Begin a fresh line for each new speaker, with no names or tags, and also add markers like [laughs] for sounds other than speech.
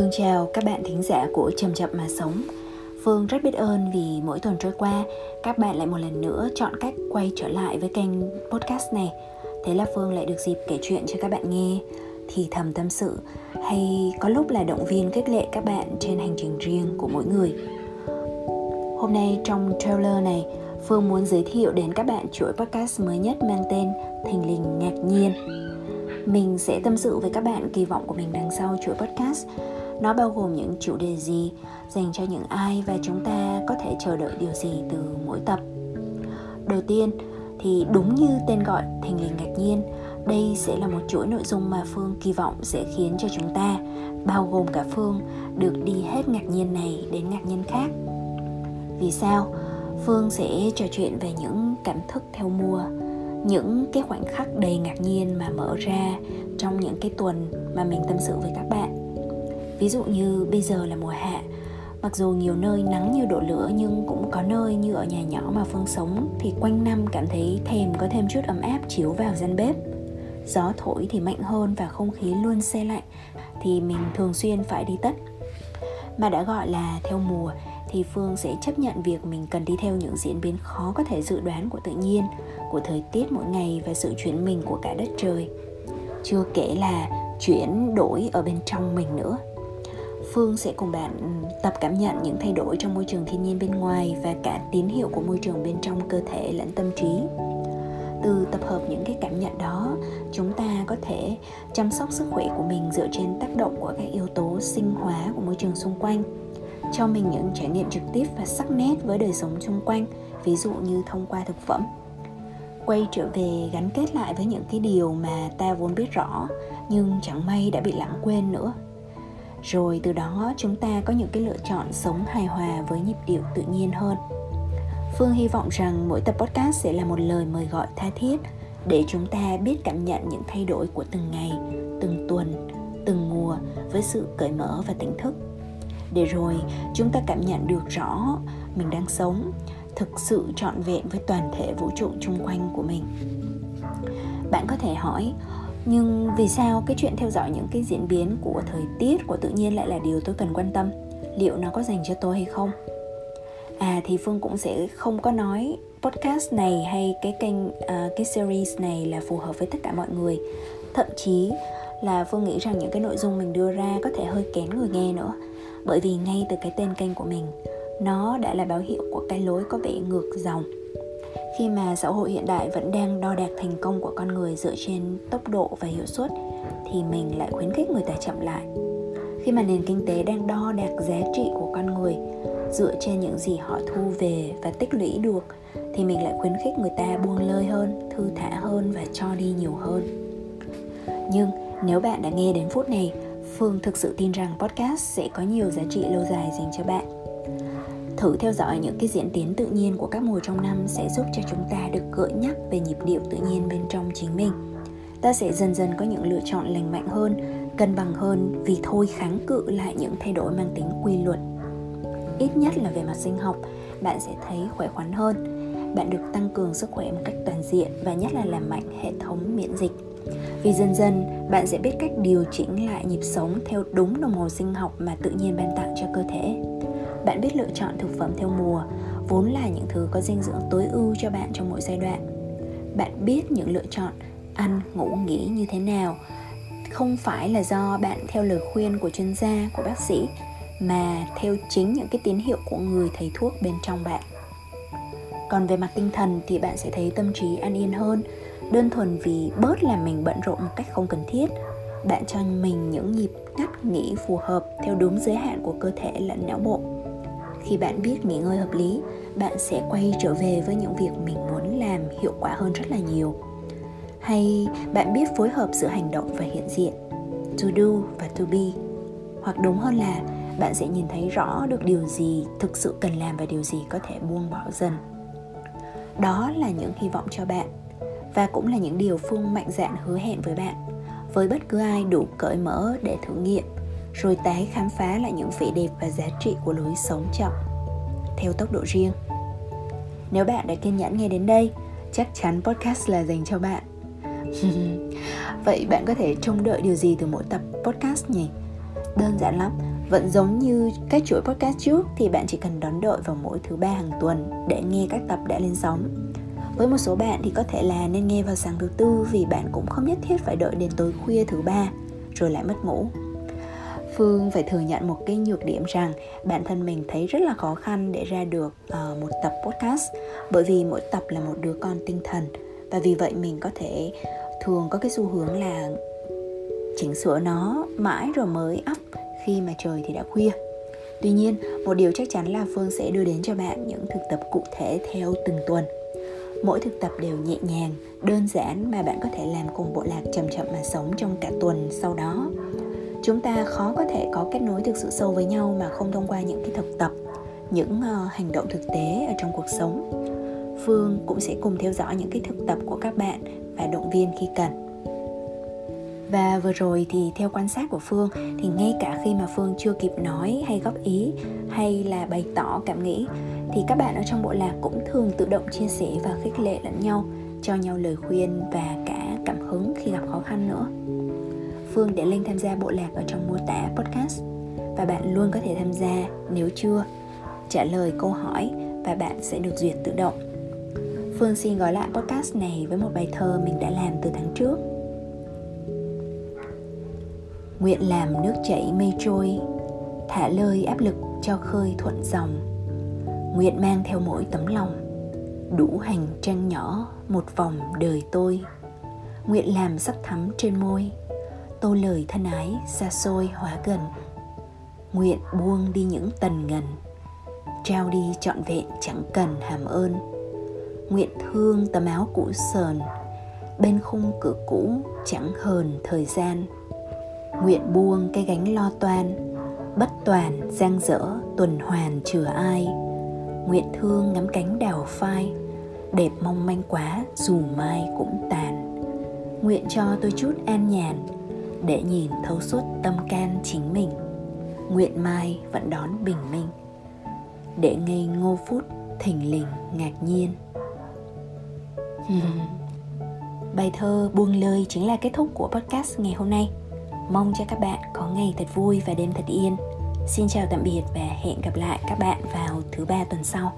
Thương chào các bạn thính giả của trầm Chậm Mà Sống. Phương rất biết ơn vì mỗi tuần trôi qua, Các bạn lại một lần nữa chọn cách quay trở lại với kênh podcast này. Thế là Phương lại được dịp kể chuyện cho các bạn nghe. Thì thầm tâm sự, Hay có lúc là động viên khích lệ các bạn trên hành trình riêng của mỗi người. Hôm nay trong trailer này, Phương muốn giới thiệu đến các bạn chuỗi podcast mới nhất mang tên Thình lình ngạc nhiên. Mình sẽ tâm sự với các bạn kỳ vọng của mình đằng sau chuỗi podcast nó bao gồm những chủ đề gì, dành cho những ai và chúng ta có thể chờ đợi điều gì từ mỗi tập? Đầu tiên, thì đúng như tên gọi thình lình ngạc nhiên, đây sẽ là một chuỗi nội dung mà phương kỳ vọng sẽ khiến cho chúng ta, bao gồm cả phương, được đi hết ngạc nhiên này đến ngạc nhiên khác. Vì sao? Phương sẽ trò chuyện về những cảm thức theo mùa, những cái khoảnh khắc đầy ngạc nhiên mà mở ra trong những cái tuần mà mình tâm sự với các bạn ví dụ như bây giờ là mùa hạ mặc dù nhiều nơi nắng như đổ lửa nhưng cũng có nơi như ở nhà nhỏ mà phương sống, thì quanh năm cảm thấy thèm có thêm chút ấm áp chiếu vào gian bếp. Gió thổi thì mạnh hơn và không khí luôn xe lạnh, thì mình thường xuyên phải đi tất. Mà đã gọi là theo mùa, thì phương sẽ chấp nhận việc mình cần đi theo những diễn biến khó có thể dự đoán của tự nhiên, của thời tiết mỗi ngày và sự chuyển mình của cả đất trời. Chưa kể là chuyển đổi ở bên trong mình nữa. Phương sẽ cùng bạn ừ, tập cảm nhận những thay đổi trong môi trường thiên nhiên bên ngoài và cả tín hiệu của môi trường bên trong cơ thể lẫn tâm trí. Từ tập hợp những cái cảm nhận đó, chúng ta có thể chăm sóc sức khỏe của mình dựa trên tác động của các yếu tố sinh hóa của môi trường xung quanh cho mình những trải nghiệm trực tiếp và sắc nét với đời sống xung quanh ví dụ như thông qua thực phẩm quay trở về gắn kết lại với những cái điều mà ta vốn biết rõ nhưng chẳng may đã bị lãng quên nữa rồi từ đó chúng ta có những cái lựa chọn sống hài hòa với nhịp điệu tự nhiên hơn. Phương hy vọng rằng mỗi tập podcast sẽ là một lời mời gọi tha thiết để chúng ta biết cảm nhận những thay đổi của từng ngày, từng tuần, từng mùa với sự cởi mở và tỉnh thức. Để rồi chúng ta cảm nhận được rõ mình đang sống, thực sự trọn vẹn với toàn thể vũ trụ chung quanh của mình. Bạn có thể hỏi nhưng vì sao cái chuyện theo dõi những cái diễn biến của thời tiết của tự nhiên lại là điều tôi cần quan tâm? Liệu nó có dành cho tôi hay không? À thì phương cũng sẽ không có nói podcast này hay cái kênh uh, cái series này là phù hợp với tất cả mọi người. Thậm chí là phương nghĩ rằng những cái nội dung mình đưa ra có thể hơi kén người nghe nữa. Bởi vì ngay từ cái tên kênh của mình nó đã là báo hiệu của cái lối có vẻ ngược dòng khi mà xã hội hiện đại vẫn đang đo đạc thành công của con người dựa trên tốc độ và hiệu suất, thì mình lại khuyến khích người ta chậm lại khi mà nền kinh tế đang đo đạc giá trị của con người dựa trên những gì họ thu về và tích lũy được, thì mình lại khuyến khích người ta buông lơi hơn, thư thả hơn và cho đi nhiều hơn nhưng nếu bạn đã nghe đến phút này, Phương thực sự tin rằng podcast sẽ có nhiều giá trị lâu dài dành cho bạn. Thử theo dõi những cái diễn tiến tự nhiên của các mùa trong năm sẽ giúp cho chúng ta được gợi nhắc về nhịp điệu tự nhiên bên trong chính mình. Ta sẽ dần dần có những lựa chọn lành mạnh hơn, cân bằng hơn vì thôi kháng cự lại những thay đổi mang tính quy luật. Ít nhất là về mặt sinh học, bạn sẽ thấy khỏe khoắn hơn. Bạn được tăng cường sức khỏe một cách toàn diện và nhất là làm mạnh hệ thống miễn dịch vì dần dần bạn sẽ biết cách điều chỉnh lại nhịp sống theo đúng đồng hồ sinh học mà tự nhiên ban tặng cho cơ thể biết lựa chọn thực phẩm theo mùa, vốn là những thứ có dinh dưỡng tối ưu cho bạn trong mỗi giai đoạn. Bạn biết những lựa chọn ăn, ngủ, nghỉ như thế nào. Không phải là do bạn theo lời khuyên của chuyên gia, của bác sĩ, mà theo chính những cái tín hiệu của người thầy thuốc bên trong bạn. Còn về mặt tinh thần thì bạn sẽ thấy tâm trí an yên hơn. Đơn thuần vì bớt làm mình bận rộn một cách không cần thiết, bạn cho mình những nhịp ngắt nghỉ phù hợp theo đúng giới hạn của cơ thể lẫn não bộ khi bạn biết nghỉ ngơi hợp lý, bạn sẽ quay trở về với những việc mình muốn làm hiệu quả hơn rất là nhiều. Hay bạn biết phối hợp giữa hành động và hiện diện, to do và to be. Hoặc đúng hơn là, bạn sẽ nhìn thấy rõ được điều gì thực sự cần làm và điều gì có thể buông bỏ dần. Đó là những hy vọng cho bạn, và cũng là những điều Phương mạnh dạn hứa hẹn với bạn, với bất cứ ai đủ cởi mở để thử nghiệm rồi tái khám phá lại những vẻ đẹp và giá trị của lối sống chậm, theo tốc độ riêng nếu bạn đã kiên nhẫn nghe đến đây, chắc chắn podcast là dành cho bạn [laughs] vậy bạn có thể trông đợi điều gì từ mỗi tập podcast nhỉ đơn giản lắm, Vẫn giống như các chuỗi podcast trước thì bạn chỉ cần đón đợi vào mỗi thứ ba hàng tuần để nghe các tập đã lên sóng. Với một số bạn thì có thể là nên nghe vào sáng thứ tư vì bạn cũng không nhất thiết phải đợi đến tối khuya thứ ba, rồi lại mất ngủ. Phương phải thừa nhận một cái nhược điểm rằng bản thân mình thấy rất là khó khăn để ra được uh, một tập podcast. Bởi vì mỗi tập là một đứa con tinh thần. Và vì vậy mình có thể thường có cái xu hướng là chỉnh sửa nó mãi rồi mới up khi mà trời thì đã khuya. Tuy nhiên một điều chắc chắn là phương sẽ đưa đến cho bạn những thực tập cụ thể theo từng tuần. Mỗi thực tập đều nhẹ nhàng đơn giản mà bạn có thể làm cùng bộ lạc chậm chậm mà sống trong cả tuần sau đó chúng ta khó có thể có kết nối thực sự sâu với nhau mà không thông qua những cái thực tập những uh, hành động thực tế ở trong cuộc sống. Phương cũng sẽ cùng theo dõi những cái thực tập của các bạn và động viên khi cần. Và vừa rồi thì theo quan sát của phương thì ngay cả khi mà phương chưa kịp nói hay góp ý hay là bày tỏ cảm nghĩ thì các bạn ở trong bộ lạc cũng thường tự động chia sẻ và khích lệ lẫn nhau cho nhau lời khuyên và cả cảm hứng khi gặp khó khăn nữa phương để link tham gia bộ lạc ở trong mô tả podcast. Và bạn luôn có thể tham gia nếu chưa. Trả lời câu hỏi và bạn sẽ được duyệt tự động. Phương xin gói lại podcast này với một bài thơ mình đã làm từ tháng trước. Nguyện làm nước chảy mây trôi, Thả lơi áp lực cho khơi thuận dòng. Nguyện mang theo mỗi tấm lòng, Đủ hành trang nhỏ một vòng đời tôi. Nguyện làm sắc thắm trên môi Tô lời thân ái, xa xôi, hóa gần. Nguyện buông đi những tần ngần. Trao đi trọn vẹn chẳng cần hàm ơn. Nguyện thương tấm áo cũ sờn. Bên khung cửa cũ chẳng hờn thời gian. Nguyện buông cái gánh lo toan. Bất toàn, giang dở, tuần hoàn chừa ai. Nguyện thương ngắm cánh đào phai. Đẹp mong manh quá, dù mai cũng tàn. Nguyện cho tôi chút an nhàn để nhìn thấu suốt tâm can chính mình nguyện mai vẫn đón bình minh để ngây ngô phút, thình lình, ngạc nhiên [laughs] bài thơ buông lời chính là kết thúc của podcast ngày hôm nay Mong cho các bạn có ngày thật vui và đêm thật yên. Xin chào tạm biệt và hẹn gặp lại các bạn vào thứ ba tuần sau.